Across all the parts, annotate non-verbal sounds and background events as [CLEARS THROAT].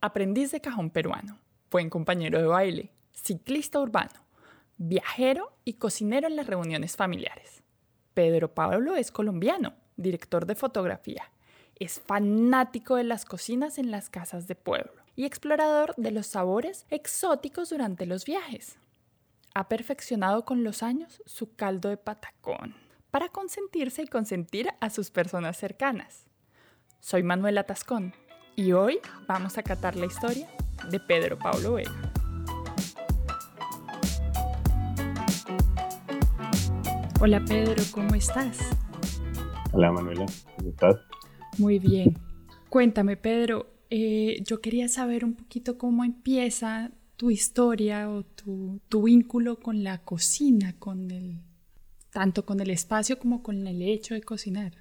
aprendiz de cajón peruano, buen compañero de baile, ciclista urbano, viajero y cocinero en las reuniones familiares. Pedro Pablo es colombiano, director de fotografía. Es fanático de las cocinas en las casas de pueblo y explorador de los sabores exóticos durante los viajes. Ha perfeccionado con los años su caldo de patacón para consentirse y consentir a sus personas cercanas. Soy Manuela Tascón y hoy vamos a catar la historia de Pedro Pablo Vega. Hola Pedro, ¿cómo estás? Hola Manuela, ¿cómo estás? Muy bien. Cuéntame Pedro, eh, yo quería saber un poquito cómo empieza tu historia o tu, tu vínculo con la cocina, con el, tanto con el espacio como con el hecho de cocinar.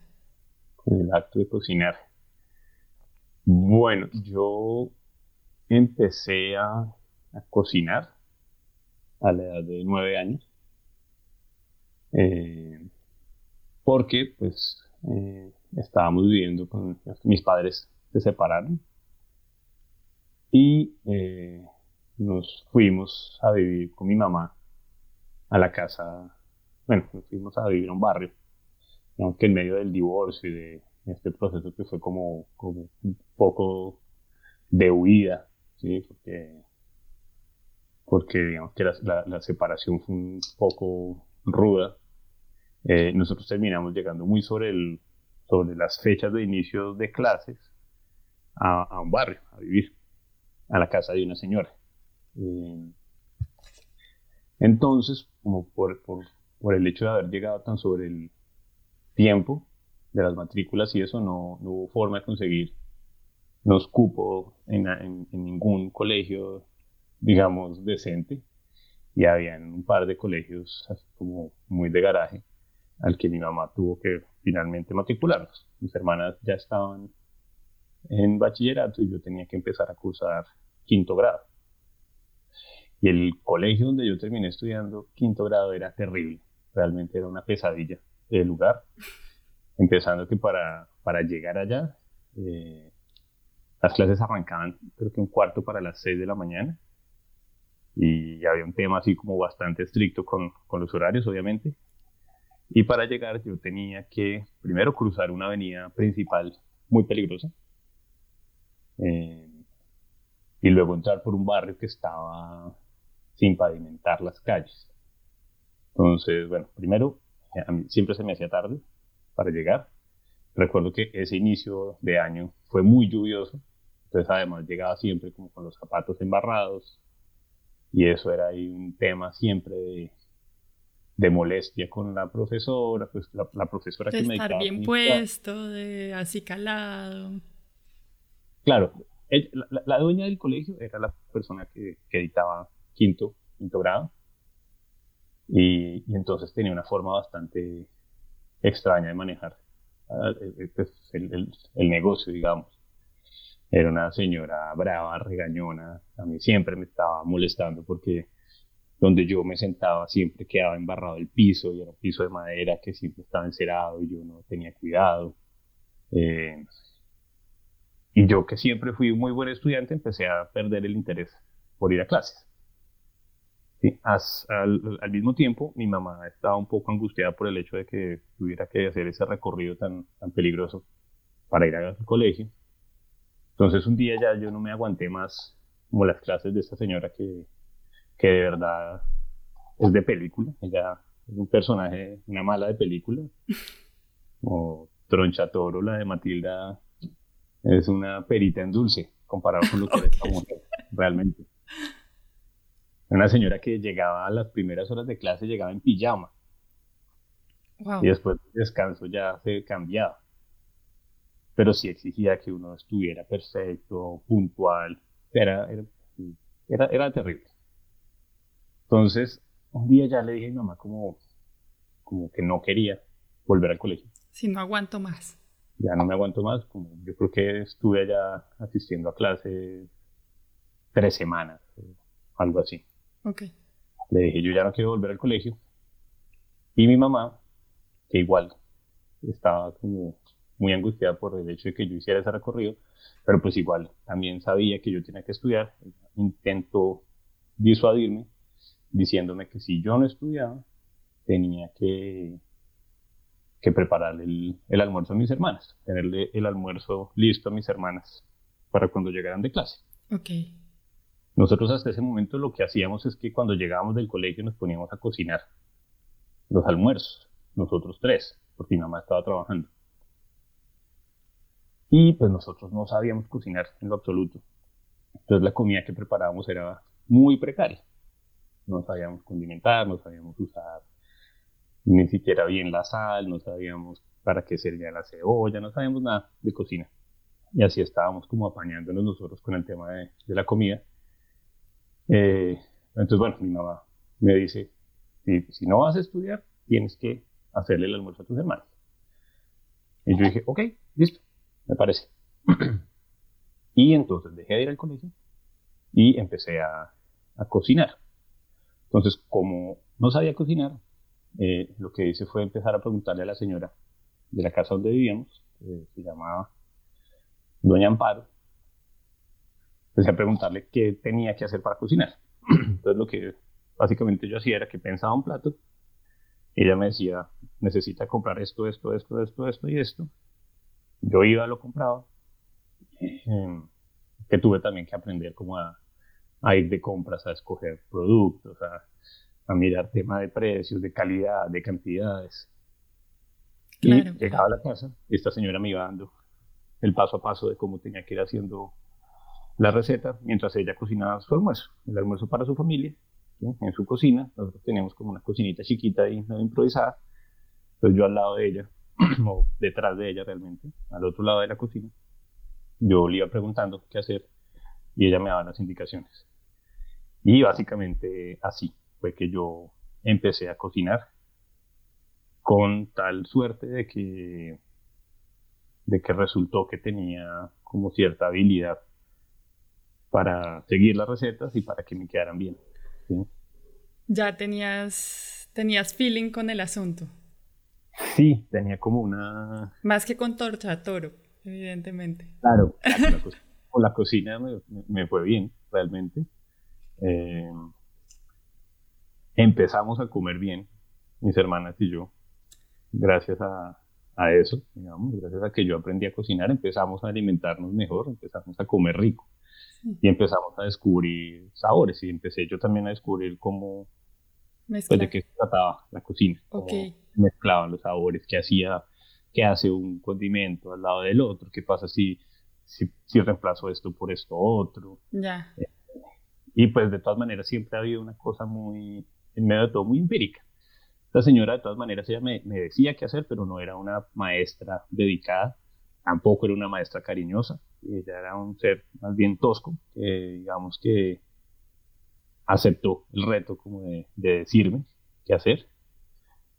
Con el acto de cocinar. Bueno, yo empecé a, cocinar a la edad de nueve años. Eh, porque pues eh, estábamos viviendo con mis padres se separaron y eh, nos fuimos a vivir con mi mamá a la casa, bueno, nos fuimos a vivir a un barrio, aunque en medio del divorcio y de este proceso que fue como, como un poco de huida, ¿sí? Porque, porque digamos que la, la, separación fue un poco ruda. Eh, nosotros terminamos llegando muy sobre, el, sobre las fechas de inicio de clases a, a un barrio, a vivir, a la casa de una señora. Eh, entonces, como por, por, por el hecho de haber llegado tan sobre el tiempo, de las matrículas y eso no, no hubo forma de conseguir nos cupo en, ningún colegio, digamos, decente. Y había un par de colegios como muy de garaje al que mi mamá tuvo que finalmente matricularnos. Mis hermanas ya estaban en bachillerato y yo tenía que empezar a cursar quinto grado. Y el colegio donde yo terminé estudiando quinto grado era terrible, realmente era una pesadilla el lugar. Empezando que para, para llegar allá, eh, las clases arrancaban creo que un cuarto para las seis de la mañana y había un tema así como bastante estricto con, con los horarios, obviamente. Y para llegar yo tenía que primero cruzar una avenida principal muy peligrosa eh, y luego entrar por un barrio que estaba sin pavimentar las calles. Entonces, bueno, primero, siempre se me hacía tarde, para llegar. Recuerdo que ese inicio de año fue muy lluvioso, entonces además llegaba siempre como con los zapatos embarrados y eso era ahí un tema siempre de, molestia con la profesora, pues la, profesora de que estar bien puesto, de así calado. Claro, la, dueña del colegio era la persona que, editaba quinto, quinto grado y, y entonces tenía una forma bastante extraña de manejar ah, pues, el, negocio, digamos. Era una señora brava, regañona, a mí siempre me estaba molestando porque donde yo me sentaba siempre quedaba embarrado el piso y era un piso de madera que siempre estaba encerado y yo no tenía cuidado. Eh, y yo que siempre fui un muy buen estudiante empecé a perder el interés por ir a clases al, mismo tiempo, mi mamá estaba un poco angustiada por el hecho de que tuviera que hacer ese recorrido tan, tan peligroso para ir al colegio. Entonces un día ya yo no me aguanté más como las clases de esta señora que, que de verdad es de película. Ella es un personaje, una mala de película. [LAUGHS] Como Troncha Toro, la de Matilda, es una perita en dulce comparado con lo que [LAUGHS] es realmente. Una señora que llegaba a las primeras horas de clase, llegaba en pijama. Y después del descanso ya se cambiaba. Pero sí exigía que uno estuviera perfecto, puntual. Era, era, era, terrible. Entonces, un día ya le dije a mi mamá como, como que no quería volver al colegio. Si no aguanto más. Ya no me aguanto más. Como yo creo que estuve allá asistiendo a clase tres semanas, algo así. Le dije, yo ya no quiero volver al colegio. Y mi mamá, que igual estaba como muy angustiada por el hecho de que yo hiciera ese recorrido, pero pues igual también sabía que yo tenía que estudiar. Intentó disuadirme diciéndome que si yo no estudiaba, tenía que, que preparar el, el almuerzo a mis hermanas, tenerle el almuerzo listo a mis hermanas para cuando llegaran de clase. Ok. Nosotros hasta ese momento lo que hacíamos es que cuando llegábamos del colegio nos poníamos a cocinar los almuerzos, nosotros tres, porque mi mamá estaba trabajando. Y pues nosotros no sabíamos cocinar en lo absoluto. Entonces la comida que preparábamos era muy precaria. No sabíamos condimentar, no sabíamos usar ni siquiera bien la sal, no sabíamos para qué servía la cebolla, no sabíamos nada de cocina. Y así estábamos como apañándonos nosotros con el tema de, la comida. Eh, entonces, bueno, mi mamá me dice, si, no vas a estudiar, tienes que hacerle el almuerzo a tus hermanos. Y yo dije, ok, listo, me parece. [CLEARS THROAT] y entonces dejé de ir al colegio y empecé a, cocinar. Entonces, como no sabía cocinar, eh, lo que hice fue empezar a preguntarle a la señora de la casa donde vivíamos, se llamaba Doña Amparo, empecé a preguntarle qué tenía que hacer para cocinar. [CLEARS THROAT] Entonces, lo que básicamente yo hacía era que pensaba un plato, ella me decía, necesita comprar esto, esto, esto, esto, esto y esto. Yo iba, lo compraba, em, que tuve también que aprender como a a ir de compras, a escoger productos, a, mirar tema de precios, de calidad, de cantidades. Y llegaba a la casa y esta señora me iba dando el paso a paso de cómo tenía que ir haciendo la receta mientras ella cocinaba su almuerzo, el almuerzo para su familia, en su cocina. Nosotros teníamos como una cocinita chiquita y no improvisada. Entonces yo al lado de ella, [CLEARS THROAT] o detrás de ella realmente, al otro lado de la cocina, yo le iba preguntando qué hacer y ella me daba las indicaciones. Y básicamente así fue que yo empecé a cocinar con tal suerte de que, de que resultó que tenía como cierta habilidad para seguir las recetas y para que me quedaran bien. Ya tenías, tenías feeling con el asunto. Sí, tenía como una... Más que con torta toro, evidentemente. Claro, [LAUGHS] con la, cocina me fue bien, realmente. Eh, empezamos a comer bien, mis hermanas y yo, gracias a, a, eso, digamos, gracias a que yo aprendí a cocinar, empezamos a alimentarnos mejor, empezamos a comer rico y empezamos a descubrir sabores y empecé yo también a descubrir cómo, pues, de qué se trataba la cocina, mezclaban los sabores, qué hacía, qué hace un condimento al lado del otro, qué pasa si, si, si reemplazo esto por esto otro. Ya. Eh, y pues de todas maneras siempre ha habido una cosa muy, en medio de todo, muy empírica. La señora de todas maneras ella me, me decía qué hacer, pero no era una maestra dedicada, tampoco era una maestra cariñosa, ella era un ser más bien tosco, que digamos que aceptó el reto como de, de decirme qué hacer,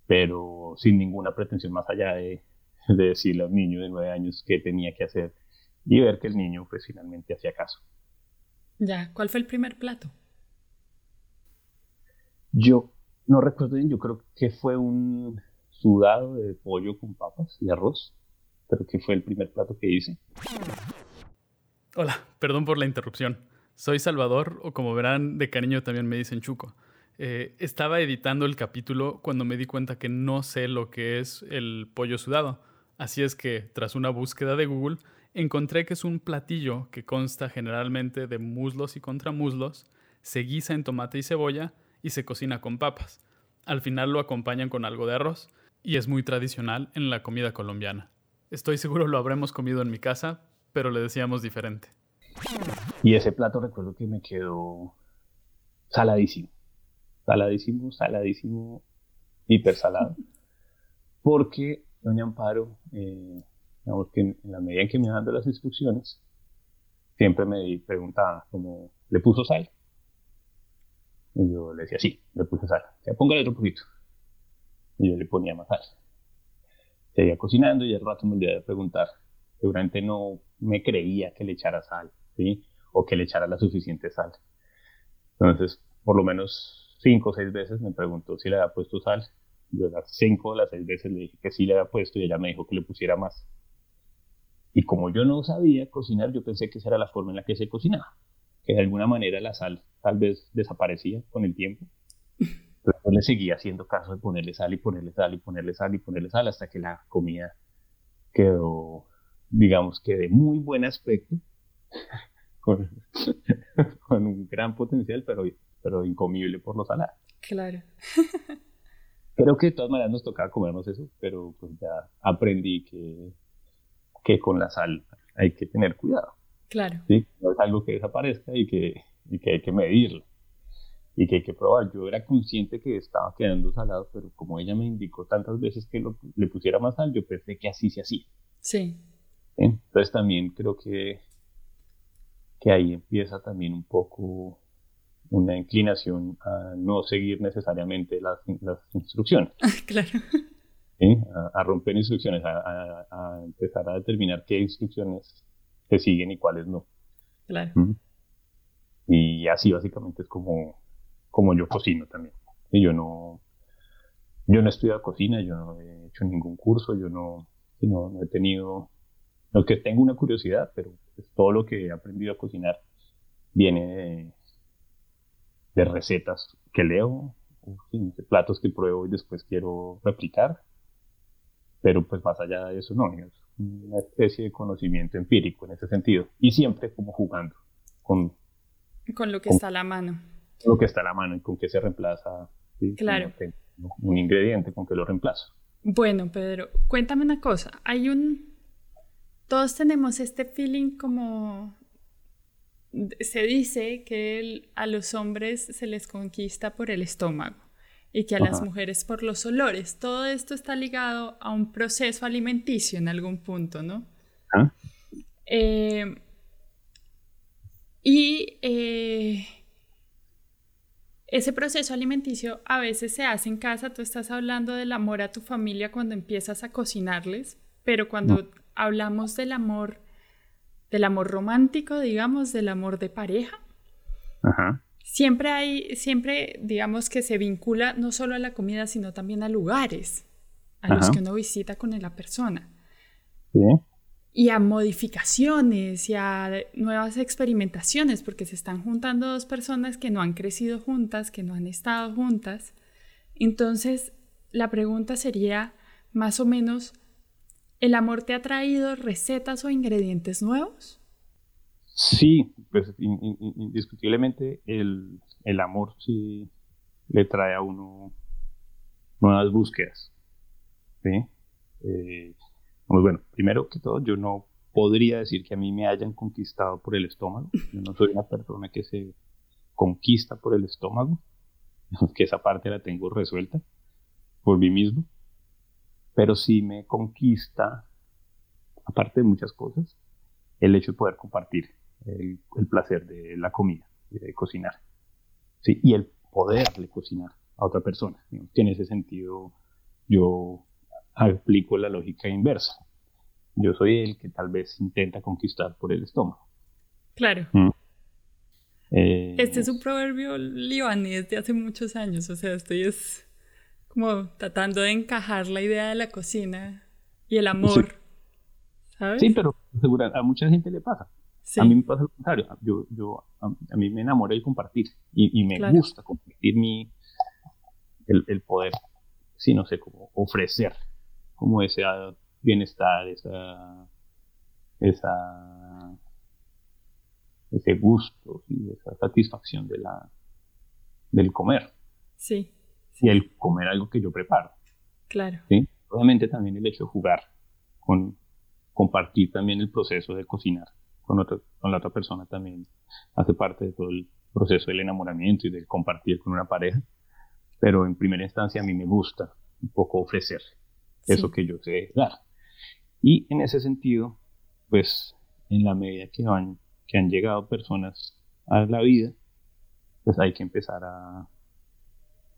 pero sin ninguna pretensión más allá de, de decirle a un niño de nueve años qué tenía que hacer y ver que el niño pues finalmente hacía caso. Ya, ¿cuál fue el primer plato? Yo no recuerdo bien, yo creo que fue un sudado de pollo con papas y arroz, pero que fue el primer plato que hice. Hola, perdón por la interrupción. Soy Salvador, o como verán, de cariño también me dicen Chuco. Eh, estaba editando el capítulo cuando me di cuenta que no sé lo que es el pollo sudado. Así es que, tras una búsqueda de Google, encontré que es un platillo que consta generalmente de muslos y contramuslos, se guisa en tomate y cebolla y se cocina con papas. Al final lo acompañan con algo de arroz y es muy tradicional en la comida colombiana. Estoy seguro lo habremos comido en mi casa, pero le decíamos diferente. Y ese plato recuerdo que me quedó saladísimo. Saladísimo, saladísimo, hiper salado. Porque Doña Amparo eh, que en, la medida en que me dando las instrucciones, siempre me preguntaba como, ¿le puso sal? Y yo le decía, sí, le puse sal. Ya póngale otro poquito. Y yo le ponía más sal. Seguía cocinando y al rato me olvidé de preguntar. Seguramente no me creía que le echara sal, ¿sí? O que le echara la suficiente sal. Entonces, por lo menos cinco o seis veces me preguntó si le había puesto sal. Yo las cinco o las seis veces le dije que sí le había puesto y ella me dijo que le pusiera más. Y como yo no sabía cocinar, yo pensé que esa era la forma en la que se cocinaba, que de alguna manera la sal tal vez desaparecía con el tiempo. Pero yo le seguía haciendo caso de ponerle sal y ponerle sal y ponerle sal y ponerle sal hasta que la comida quedó, digamos que de muy buen aspecto, [LAUGHS] con, [LAUGHS] con un gran potencial, pero, pero incomible por lo salado. Claro. Creo que de todas maneras nos tocaba comernos eso, pero pues ya aprendí que, que con la sal hay que tener cuidado. Claro. ¿sí? No es algo que desaparezca y que, y que hay que medirlo y que hay que probar. Yo era consciente que estaba quedando salado, pero como ella me indicó tantas veces que lo, le pusiera más sal, yo pensé que así se hacía. Sí. ¿sí? Entonces también creo que, que ahí empieza también un poco una inclinación a no seguir necesariamente las, las instrucciones. claro. ¿sí? A, a, romper instrucciones, a, a, a, empezar a determinar qué instrucciones se siguen y cuáles no. Claro. ¿Mm? Y así básicamente es como, como yo cocino también. Y yo no, yo no he estudiado cocina, yo no he hecho ningún curso, yo no, no, no he tenido, no que tengo una curiosidad, pero pues todo lo que he aprendido a cocinar viene de, de recetas que leo, de platos que pruebo y después quiero replicar. Pero pues más allá de eso, no, es una especie de conocimiento empírico en ese sentido. Y siempre como jugando con... Con lo que con, está a la mano. Lo que está a la mano y con qué se reemplaza. ¿sí? Claro. Un ingrediente, con qué lo reemplazo. Bueno, Pedro, cuéntame una cosa. Hay un... Todos tenemos este feeling como se dice que el, a los hombres se les conquista por el estómago y que a Ajá. las mujeres por los olores. Todo esto está ligado a un proceso alimenticio en algún punto, ¿no? ¿Ah? Eh, y eh, ese proceso alimenticio a veces se hace en casa. Tú estás hablando del amor a tu familia cuando empiezas a cocinarles, pero cuando no. hablamos del amor del amor romántico, digamos, del amor de pareja. Ajá. Siempre hay, siempre, digamos, que se vincula no solo a la comida, sino también a lugares a Ajá. los que uno visita con la persona. Sí. Y a modificaciones y a nuevas experimentaciones, porque se están juntando dos personas que no han crecido juntas, que no han estado juntas. Entonces, la pregunta sería, más o menos, ¿El amor te ha traído recetas o ingredientes nuevos? Sí, pues in, in, indiscutiblemente el, el, amor sí le trae a uno nuevas búsquedas. ¿sí? Eh, pues bueno, primero que todo, yo no podría decir que a mí me hayan conquistado por el estómago. Yo no soy una persona que se conquista por el estómago, [LAUGHS] que esa parte la tengo resuelta por mí mismo pero sí me conquista, aparte de muchas cosas, el hecho de poder compartir el, placer de la comida, de cocinar, ¿sí? y el poderle cocinar a otra persona. En ese sentido yo aplico la lógica inversa. Yo soy el que tal vez intenta conquistar por el estómago. Claro. ¿Mm? Eh, este es un proverbio libanés de hace muchos años, o sea, estoy es como tratando de encajar la idea de la cocina y el amor. Sí, ¿sabes? sí pero segura, a mucha gente le pasa. Sí. A mí me pasa lo contrario. Yo, yo, a, a mí me enamoré de compartir y, y me claro. gusta compartir mi, el, el, poder, sí, no sé, como ofrecer como ese bienestar, esa, esa, ese gusto y esa satisfacción de la, del comer. Sí y el comer algo que yo preparo. Claro. ¿sí? Obviamente también el hecho de jugar, con compartir también el proceso de cocinar con, otro, con la otra persona también hace parte de todo el proceso del enamoramiento y del compartir con una pareja. Pero en primera instancia a mí me gusta un poco ofrecer sí. eso que yo sé dar. Y en ese sentido, pues en la medida que van, que han llegado personas a la vida, pues hay que empezar a,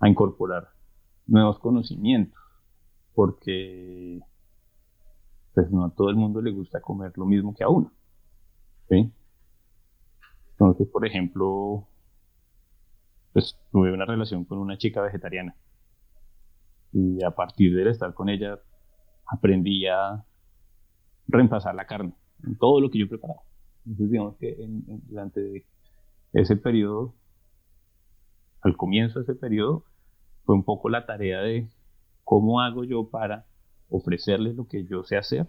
a incorporar nuevos conocimientos, porque pues no a todo el mundo le gusta comer lo mismo que a uno. ¿sí? Entonces, por ejemplo, pues tuve una relación con una chica vegetariana y a partir de estar con ella aprendí a reemplazar la carne. en todo lo que yo preparaba. Entonces, digamos que durante ese periodo, al comienzo de ese periodo, fue un poco la tarea de cómo hago yo para ofrecerles lo que yo sé hacer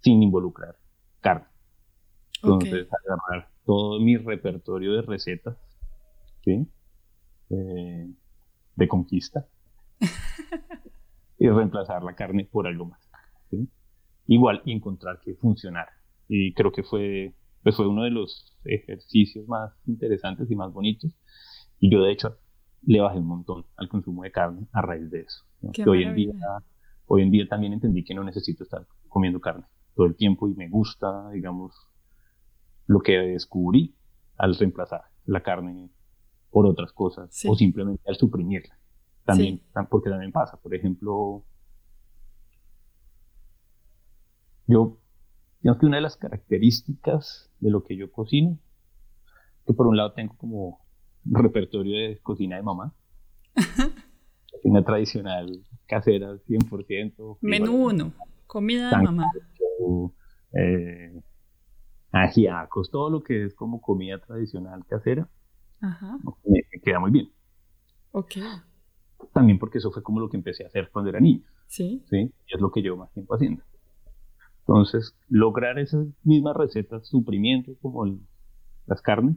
sin involucrar carne. Entonces, agarrar todo mi repertorio de recetas, ¿sí? Eh, de conquista, [LAUGHS] y reemplazar la carne por algo más. ¿sí? Igual, y encontrar que funcionara. Y creo que fue, pues fue uno de los ejercicios más interesantes y más bonitos. Y yo, de hecho, le bajé un montón al consumo de carne a raíz de eso. hoy en, día, hoy en día también entendí que no necesito estar comiendo carne todo el tiempo y me gusta, digamos, lo que descubrí al reemplazar la carne por otras cosas o simplemente al suprimirla. También, porque también pasa, por ejemplo, yo, digamos que una de las características de lo que yo cocino, que por un lado tengo como repertorio de cocina de mamá, [LAUGHS] cocina tradicional, casera, 100%. Menú uno, comida de mamá. Eh, ajiacos, todo lo que es como comida tradicional casera, Me, queda muy bien. Ok. También porque eso fue como lo que empecé a hacer cuando era niño. Sí. Sí, y es lo que llevo más tiempo haciendo. Entonces, lograr esas mismas recetas, suprimiendo como las carnes,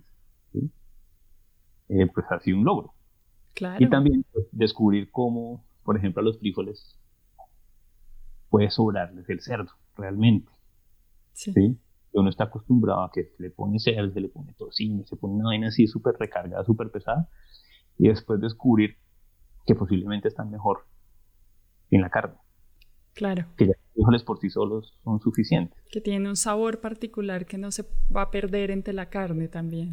eh, pues ha sido un logro. Claro. Y también pues, descubrir cómo, por ejemplo, a los frijoles puede sobrarles el cerdo, realmente. Sí. ¿sí? uno está acostumbrado a que se le pone cerdo, se le pone tocino, se pone una vaina así súper recargada, súper pesada, y después descubrir que posiblemente están mejor en la carne. Claro. Que ya los frijoles por sí solos son suficientes. Que tiene un sabor particular que no se va a perder entre la carne también.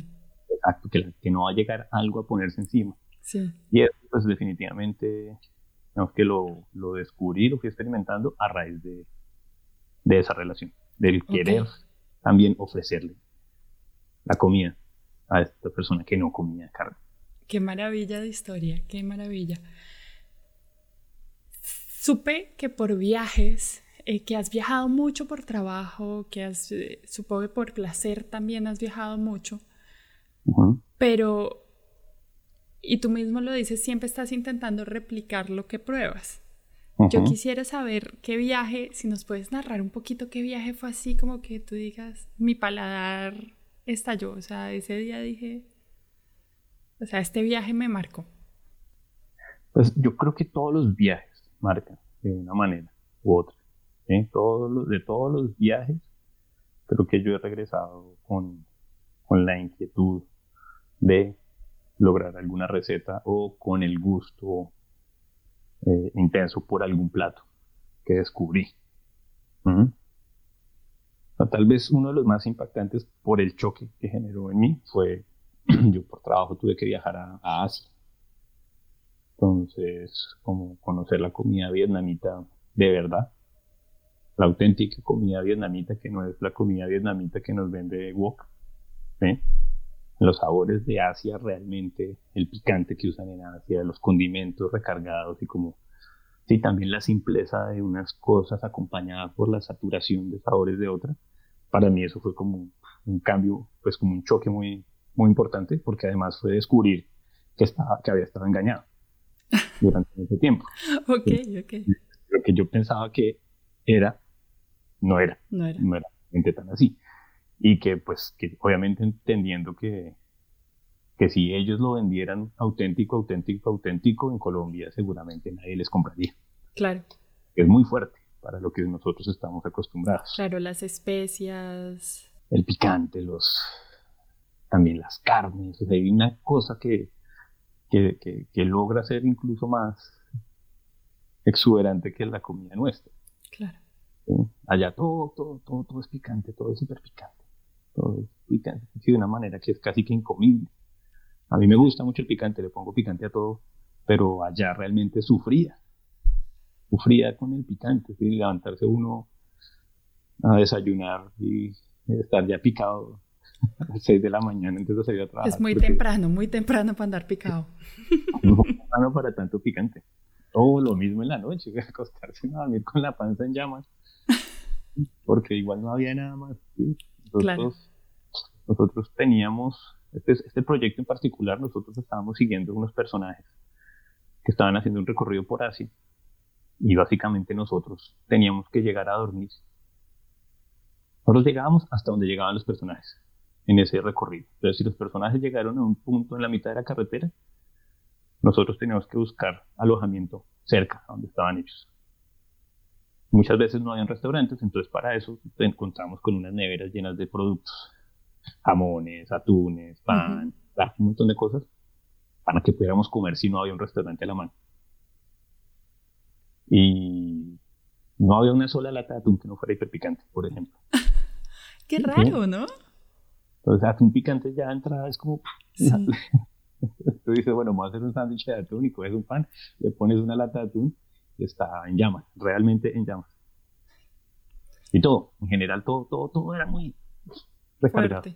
Exacto, que, que no va a llegar algo a ponerse encima. Sí. Y eso, pues definitivamente, digamos que lo, lo descubrí, lo fui experimentando a raíz de, de esa relación, del querer también ofrecerle la comida a esta persona que no comía carne. Qué maravilla de historia, qué maravilla. Supe que por viajes, eh, que has viajado mucho por trabajo, que has, eh, supongo que por placer también has viajado mucho, pero, y tú mismo lo dices, siempre estás intentando replicar lo que pruebas. Yo quisiera saber qué viaje, si nos puedes narrar un poquito qué viaje fue así, como que tú digas, mi paladar estalló, o sea, ese día dije, o sea, este viaje me marcó. Pues yo creo que todos los viajes marcan de una manera u otra. De todos los viajes, creo que yo he regresado con, con la inquietud de lograr alguna receta o con el gusto eh, intenso por algún plato que descubrí. tal vez uno de los más impactantes por el choque que generó en mí fue, [CLEARS THROAT] yo por trabajo tuve que viajar a, Asia. Entonces, como conocer la comida vietnamita de verdad, la auténtica comida vietnamita que no es la comida vietnamita que nos vende Wok. Los sabores de Asia realmente, el picante que usan en Asia, los condimentos recargados y como Sí, también la simpleza de unas cosas acompañada por la saturación de sabores de otras. Para mí eso fue como un, cambio, pues como un choque muy, muy importante, porque además fue descubrir que, estaba, que había estado engañado [LAUGHS] durante ese tiempo. ok, ok. Lo que yo pensaba que era, no era. No era. No era tan así. Y que pues, que obviamente entendiendo que, que si ellos lo vendieran auténtico, auténtico, auténtico, en Colombia seguramente nadie les compraría. Claro. Es muy fuerte para lo que nosotros estamos acostumbrados. Claro, las especias. El picante, los también las carnes. O sea, hay una cosa que, que, que, logra ser incluso más exuberante que la comida nuestra. Claro. Allá todo, todo, todo, todo es picante, todo es hiper picante. Todo es picante. de una manera que es casi que incomible. A mí me gusta mucho el picante, le pongo picante a todo, pero allá realmente sufría. Sufría con el picante, ¿sí? levantarse uno a desayunar y estar ya picado a las 6 de la mañana antes de salir a trabajar. Es muy temprano, muy temprano para andar picado. [LAUGHS] Muy temprano para tanto picante. O lo mismo en la noche, [LAUGHS] acostarse a dormir con la panza en llamas. porque igual no había nada más. Nosotros, nosotros teníamos, este, este proyecto en particular, nosotros estábamos siguiendo unos personajes que estaban haciendo un recorrido por Asia y básicamente nosotros teníamos que llegar a dormir. Nosotros llegábamos hasta donde llegaban los personajes en ese recorrido. Entonces, si los personajes llegaron a un punto en la mitad de la carretera, nosotros teníamos que buscar alojamiento cerca a donde estaban ellos. Muchas veces no habían restaurantes, entonces para eso te encontramos con unas neveras llenas de productos, jamones, atunes, pan, un montón de cosas para que pudiéramos comer si no había un restaurante a la mano. Y no había una sola lata de atún que no fuera hiperpicante, por ejemplo. [LAUGHS] Qué raro, ¿no? Entonces, atún picante ya entrada es como... [LAUGHS] Tú dices, bueno, vamos a hacer un sándwich de atún y coges un pan, le pones una lata de atún y está en llamas, realmente en llamas. Y todo, en general, todo, todo, todo era muy recargado.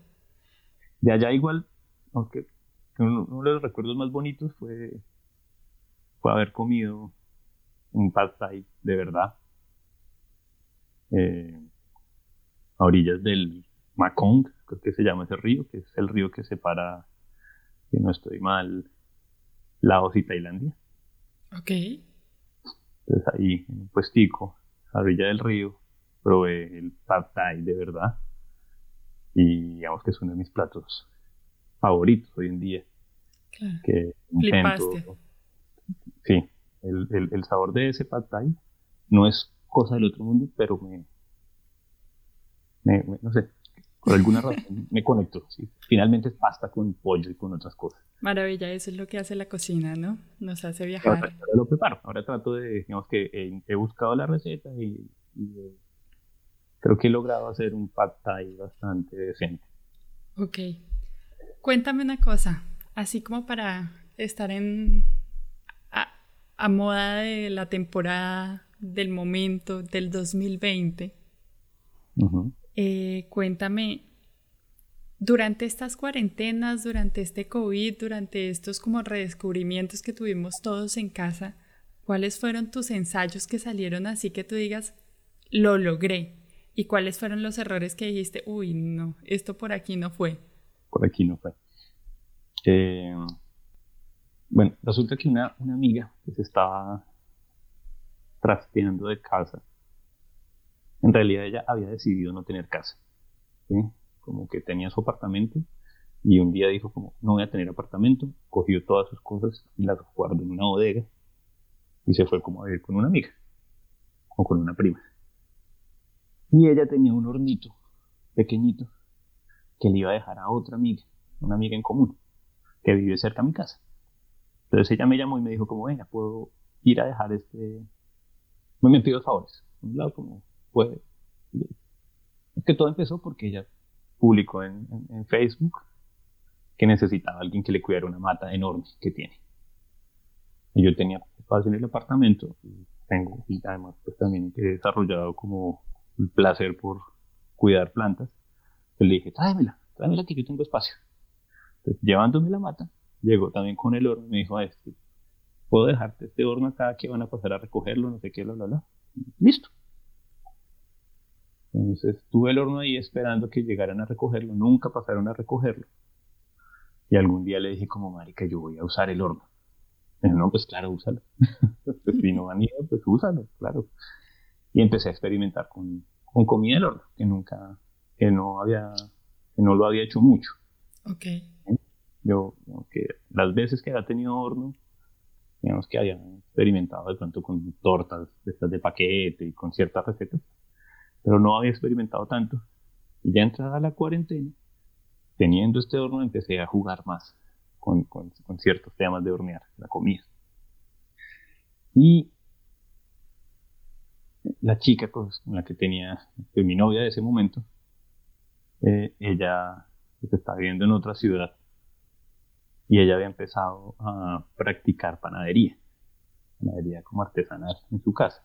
De allá igual, aunque uno, de los recuerdos más bonitos fue, fue haber comido un pad thai de verdad eh, a orillas del Makong, creo que se llama ese río, que es el río que separa, si no estoy mal, Laos y Tailandia. Ok. Entonces ahí, en un puestico, a orilla del río, probé el pad thai de verdad. Y digamos que es uno de mis platos favoritos hoy en día. Claro. Que Flipaste. Sí, el, el, el, sabor de ese pad thai no es cosa del otro mundo, pero me, me, no sé, por alguna razón me conecto. ¿sí? Finalmente es pasta con pollo y con otras cosas. Maravilla, eso es lo que hace la cocina, ¿no? Nos hace viajar. Ahora, lo preparo, ahora trato de, digamos que he, buscado la receta y, y, creo que he logrado hacer un pad thai bastante decente. Ok. Cuéntame una cosa, así como para estar en a, moda de la temporada, del momento, del 2020. Eh, cuéntame, durante estas cuarentenas, durante este COVID, durante estos como redescubrimientos que tuvimos todos en casa, ¿cuáles fueron tus ensayos que salieron así que tú digas, lo logré? ¿Y cuáles fueron los errores que dijiste, uy, no, esto por aquí no fue? por aquí no fue. Eh, bueno, resulta que una, una amiga que se estaba trasteando de casa, en realidad ella había decidido no tener casa. Como que tenía su apartamento y un día dijo como, no voy a tener apartamento, cogió todas sus cosas y las guardó en una bodega y se fue como a vivir con una amiga o con una prima. Y ella tenía un hornito pequeñito que le iba a dejar a otra amiga, una amiga en común, que vive cerca de mi casa. Entonces ella me llamó y me dijo como, venga, puedo ir a dejar este... Me pido favores. Un lado como, puede. Es que todo empezó porque ella publicó en, Facebook que necesitaba alguien que le cuidara una mata enorme que tiene. Y yo tenía espacio en el apartamento y tengo, y además pues también he desarrollado como el placer por cuidar plantas le dije, tráemela, tráemela que yo tengo espacio. Entonces, llevándome la mata, llegó también con el horno y me dijo, este, ¿puedo dejarte este horno acá que van a pasar a recogerlo? No sé qué, bla, bla, bla. Listo. Entonces tuve el horno ahí esperando que llegaran a recogerlo, nunca pasaron a recogerlo. Y algún día le dije como, marica, yo voy a usar el horno. Y no, pues claro, úsalo. [LAUGHS] pues, si no van a pues úsalo, claro. Y empecé a experimentar con, con comida del horno, que nunca, que no había, que no lo había hecho mucho. Ok. Yo, que las veces que había tenido horno, digamos que había experimentado de pronto con tortas de estas de paquete y con ciertas recetas, pero no había experimentado tanto. Y ya entrada la cuarentena, teniendo este horno, empecé a jugar más con, con, ciertos temas de hornear la comida. Y la chica con la que tenía, pues, mi novia de ese momento, eh, ella está viviendo en otra ciudad y ella había empezado a practicar panadería, panadería como artesanal en su casa.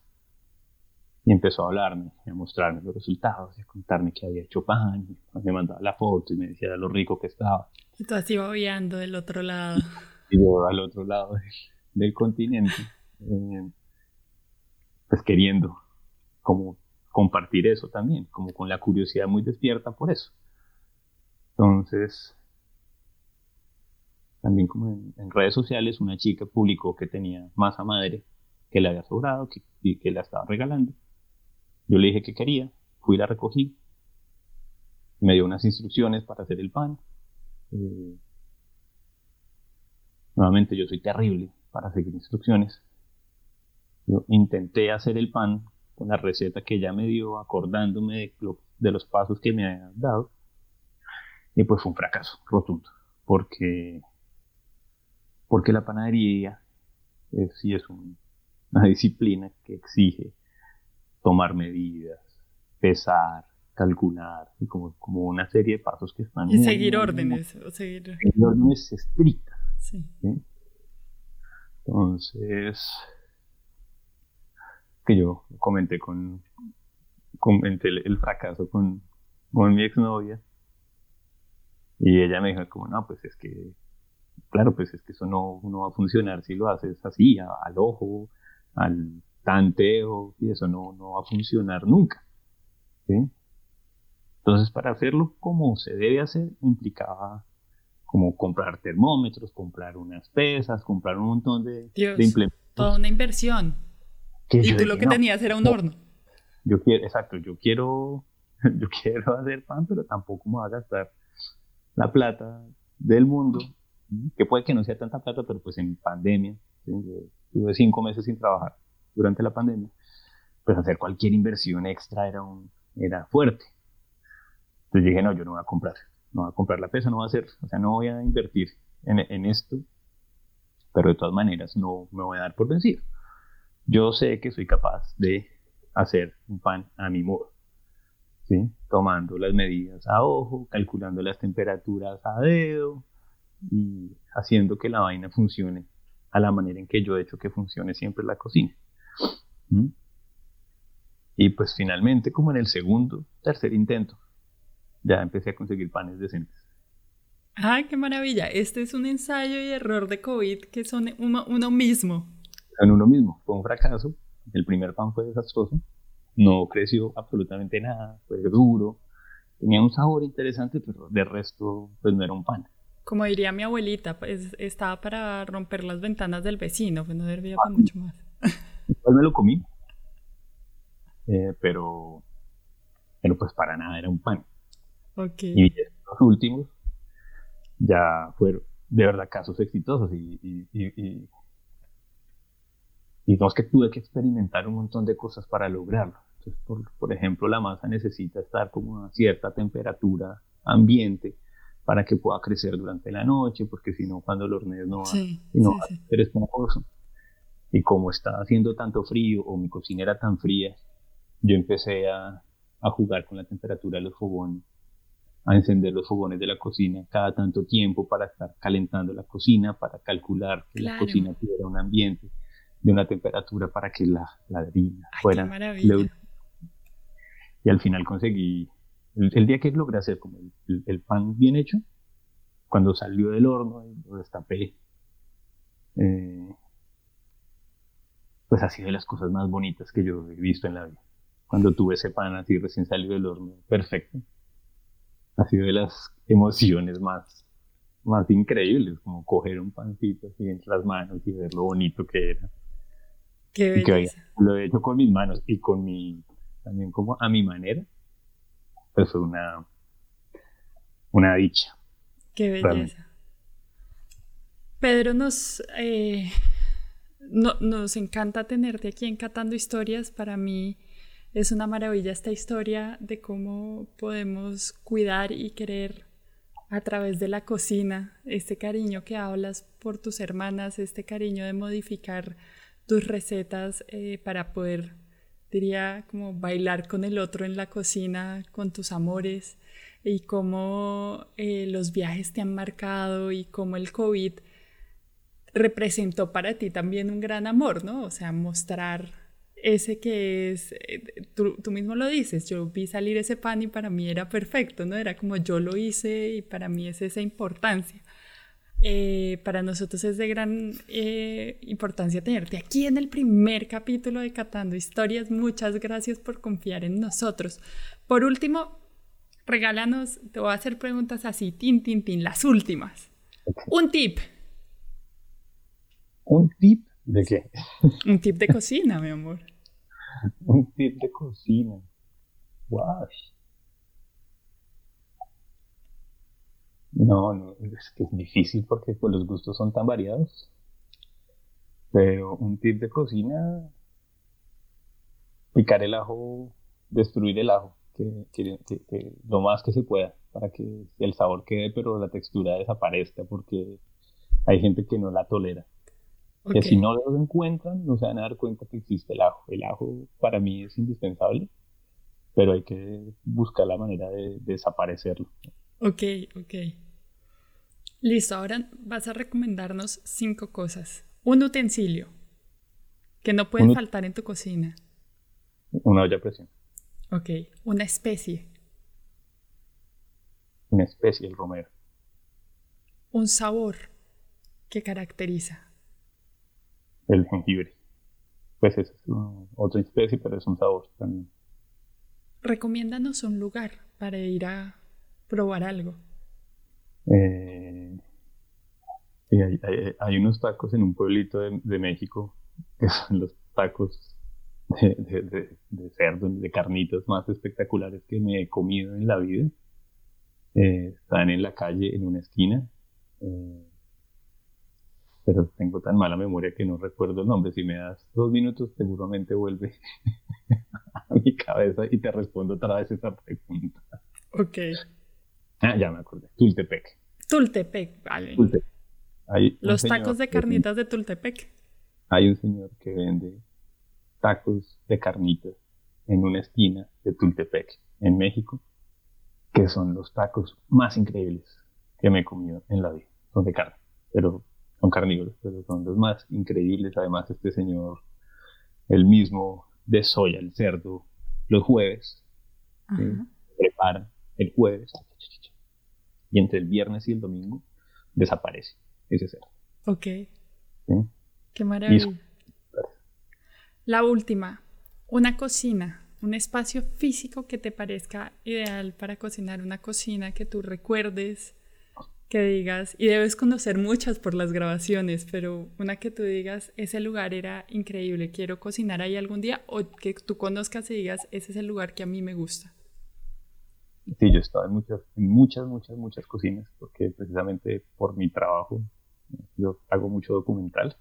Y empezó a hablarme, a mostrarme los resultados, a contarme que había hecho pan, me mandaba la foto y me decía lo rico que estaba. Y tú así viendo del otro lado. Y yo al otro lado del, continente, eh, pues queriendo como compartir eso también, como con la curiosidad muy despierta por eso. Entonces, también como en, redes sociales, una chica publicó que tenía masa madre que le había sobrado que, y que la estaba regalando. Yo le dije que quería, fui y la recogí, me dio unas instrucciones para hacer el pan. Eh, nuevamente yo soy terrible para seguir instrucciones. Yo intenté hacer el pan con la receta que ella me dio, acordándome de, los pasos que me había dado. Y pues fue un fracaso rotundo, porque, porque la panadería sí es una disciplina que exige tomar medidas, pesar, calcular, y como, como una serie de pasos que están... Y seguir órdenes. o seguir... órdenes estrictas. Sí. Entonces, que yo comenté con, comenté el, fracaso con, con mi exnovia y ella me dijo como, no, pues es que, claro, pues es que eso no, no va a funcionar si lo haces así, al ojo, al tanteo, y eso no, no va a funcionar nunca. ¿sí? Entonces, para hacerlo como se debe hacer, implicaba como comprar termómetros, comprar unas pesas, comprar un montón de, implementos. Toda una inversión. y tú lo que tenías era un horno. Yo quiero, exacto, yo quiero, [LAUGHS] yo quiero hacer pan, pero tampoco me va a gastar la plata del mundo, que puede que no sea tanta plata, pero pues en pandemia, tuve cinco meses sin trabajar durante la pandemia, pues hacer cualquier inversión extra era, un, era fuerte. Entonces dije, no, yo no voy a comprar, no voy a comprar la pesa, no voy a hacer, o sea, no voy a invertir en, en esto, pero de todas maneras no me voy a dar por vencido. Yo sé que soy capaz de hacer un pan a mi modo, ¿sí? tomando las medidas a ojo, calculando las temperaturas a dedo y haciendo que la vaina funcione a la manera en que yo he hecho que funcione siempre la cocina. ¿Mm? Y pues finalmente, como en el segundo, tercer intento, ya empecé a conseguir panes decentes. ¡Ay, qué maravilla! Este es un ensayo y error de COVID que son uno, uno mismo. En uno mismo. Fue un fracaso. El primer pan fue desastroso. No creció absolutamente nada. Fue duro. Tenía un sabor interesante, pero de resto, pues no era un pan. Como diría mi abuelita, pues estaba para romper las ventanas del vecino, pues no servía para mucho más. [LAUGHS] Igual me lo comí. Eh, pero, pero pues para nada era un pan. Y los últimos ya fueron de verdad casos exitosos y, y, y, y, que tuve que experimentar un montón de cosas para lograrlo. Entonces, por, por ejemplo, la masa necesita estar como a cierta temperatura ambiente para que pueda crecer durante la noche, porque si no, cuando lo hornees no va, sí, no va a ser esponjoso. Y como estaba haciendo tanto frío o mi cocina era tan fría, yo empecé a, a jugar con la temperatura de los fogones a encender los fogones de la cocina cada tanto tiempo para estar calentando la cocina, para calcular que la cocina tuviera un ambiente de una temperatura para que la, la harina fuera. Y al final conseguí, el, día que logré hacer como el, pan bien hecho, cuando salió del horno y lo destapé, eh, pues ha sido de las cosas más bonitas que yo he visto en la vida. Cuando tuve ese pan así recién salido del horno, perfecto ha sido de las emociones más, más increíbles, como coger un pancito así entre las manos y ver lo bonito que era. Qué belleza. lo he hecho con mis manos y con mi, también como a mi manera, pues fue una, una dicha. Qué belleza. Pedro, nos, eh, no, nos encanta tenerte aquí en Catando Historias. Para mí, es una maravilla esta historia de cómo podemos cuidar y querer a través de la cocina, este cariño que hablas por tus hermanas, este cariño de modificar tus recetas eh, para poder, diría, como bailar con el otro en la cocina, con tus amores, y cómo eh, los viajes te han marcado y cómo el COVID representó para ti también un gran amor, ¿no? O sea, mostrar ese que es, eh, tú, tú, mismo lo dices, yo vi salir ese pan y para mí era perfecto, ¿no? Era como yo lo hice y para mí es esa importancia. Eh, para nosotros es de gran eh, importancia tenerte aquí en el primer capítulo de Catando Historias. Muchas gracias por confiar en nosotros. Por último, regálanos, te voy a hacer preguntas así, tin, tin, tin, las últimas. Un tip. ¿Un tip de qué? Un tip de cocina, mi amor. [LAUGHS] Un tip de cocina. Wow. No, no, es que es difícil porque pues, los gustos son tan variados. Pero un tip de cocina, picar el ajo, destruir el ajo, que, lo más que se pueda, para que el sabor quede, pero la textura desaparezca, porque hay gente que no la tolera. Que si no lo encuentran, no se van a dar cuenta que existe el ajo. El ajo para mí es indispensable, pero hay que buscar la manera de desaparecerlo. Ok, ok. Listo, ahora vas a recomendarnos cinco cosas. Un utensilio que no puede faltar en tu cocina. Una olla a presión. Ok, una especie. Una especie, el romero. Un sabor que caracteriza. El jengibre. Pues es otra especie, pero es un sabor también. Recomiéndanos un lugar para ir a probar algo. Eh, hay, unos tacos en un pueblito de, México que son los tacos de, cerdo, de carnitas más espectaculares que me he comido en la vida. Eh, están en la calle, en una esquina. Eh, pero tengo tan mala memoria que no recuerdo el nombre. Si me das dos minutos, seguramente vuelve [LAUGHS] a mi cabeza y te respondo otra vez esa pregunta. Ok. Ah, ya me acordé. Tultepec. Tultepec, vale. Los tacos de carnitas de Tultepec. Hay un señor que vende tacos de carnitas en una esquina de Tultepec, en México, que son los tacos más increíbles que me he comido en la vida. Son de carne, pero son carnívoros, pero son los más increíbles. Además, este señor, el mismo de soya, el cerdo, los jueves, prepara el jueves y entre el viernes y el domingo desaparece ese cerdo. Ok. Qué maravilla. La última, una cocina, un espacio físico que te parezca ideal para cocinar, una cocina que tú recuerdes, que digas, y debes conocer muchas por las grabaciones, pero una que tú digas, ese lugar era increíble, quiero cocinar ahí algún día, o que tú conozcas y digas, ese es el lugar que a mí me gusta. Sí, yo he estado en muchas, muchas, muchas, muchas cocinas, porque precisamente por mi trabajo yo hago mucho documental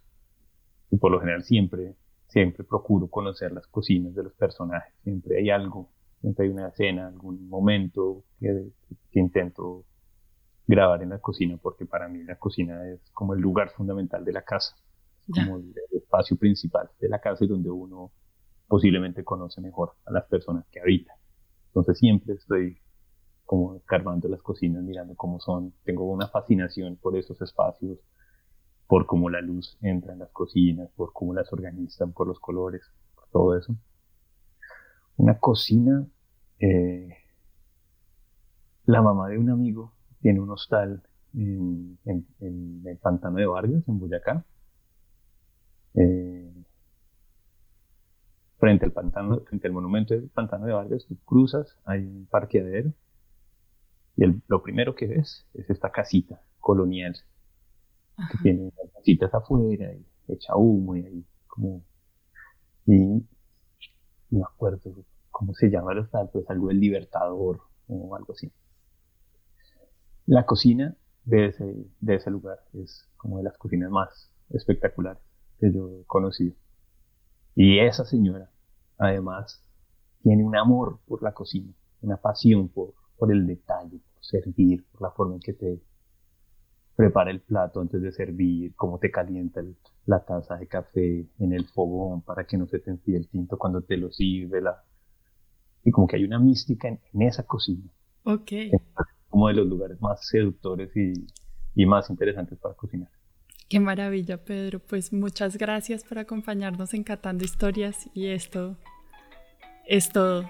y por lo general siempre, siempre procuro conocer las cocinas de los personajes. Siempre hay algo, siempre hay una escena, algún momento que, intento grabar en la cocina, porque para mí la cocina es como el lugar fundamental de la casa, como el, espacio principal de la casa y donde uno posiblemente conoce mejor a las personas que habitan. Entonces siempre estoy como escarbando las cocinas, mirando cómo son. Tengo una fascinación por esos espacios, por cómo la luz entra en las cocinas, por cómo las organizan, por los colores, por todo eso. Una cocina, eh, la mamá de un amigo tiene un hostal en, el pantano de Vargas, en Boyacá. Eh, frente al pantano, frente al monumento del pantano de Vargas, tú cruzas, hay un parqueadero y lo primero que ves es esta casita colonial que tiene casitas afuera y echa humo y ahí como... Y no acuerdo cómo se llama el hostal, pues algo del Libertador o algo así. La cocina de ese, de ese lugar es como de las cocinas más espectaculares que yo he conocido. Y esa señora, además, tiene un amor por la cocina, una pasión por, por el detalle, servir, por la forma en que te prepara el plato antes de servir, cómo te calienta la taza de café en el fogón para que no se te enfríe el tinto cuando te lo sirve. La... Y como que hay una mística en, esa cocina. Ok. Como de los lugares más seductores y, y más interesantes para cocinar. Qué maravilla, Pedro. Pues muchas gracias por acompañarnos en Catando Historias y esto es todo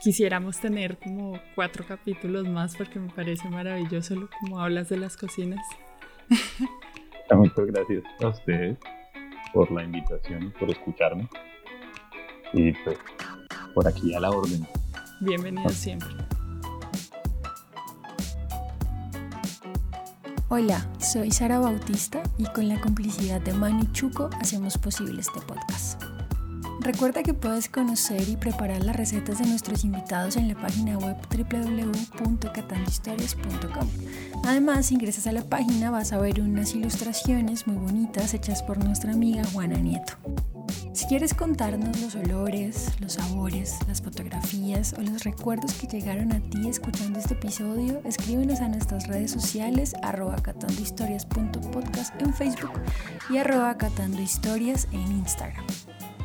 quisiéramos tener como cuatro capítulos más porque me parece maravilloso como hablas de las cocinas. [LAUGHS] Muchas gracias a ustedes por la invitación por escucharme. Y pues, por aquí a la orden. Bienvenido siempre. Hola, soy Sara Bautista y con la complicidad de Mani Chuco hacemos posible este podcast. Recuerda que puedes conocer y preparar las recetas de nuestros invitados en la página web www.catandohistorias.com. Además, si ingresas a la página vas a ver unas ilustraciones muy bonitas hechas por nuestra amiga Juana Nieto. Si quieres contarnos los olores, los sabores, las fotografías o los recuerdos que llegaron a ti escuchando este episodio, escríbenos a nuestras redes sociales arroba catandohistorias.podcast en Facebook y arroba catandohistorias en Instagram.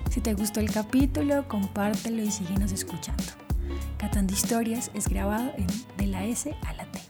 Si te gustó el capítulo, compártelo y síguenos escuchando. Catando Historias es grabado en de la S a la T.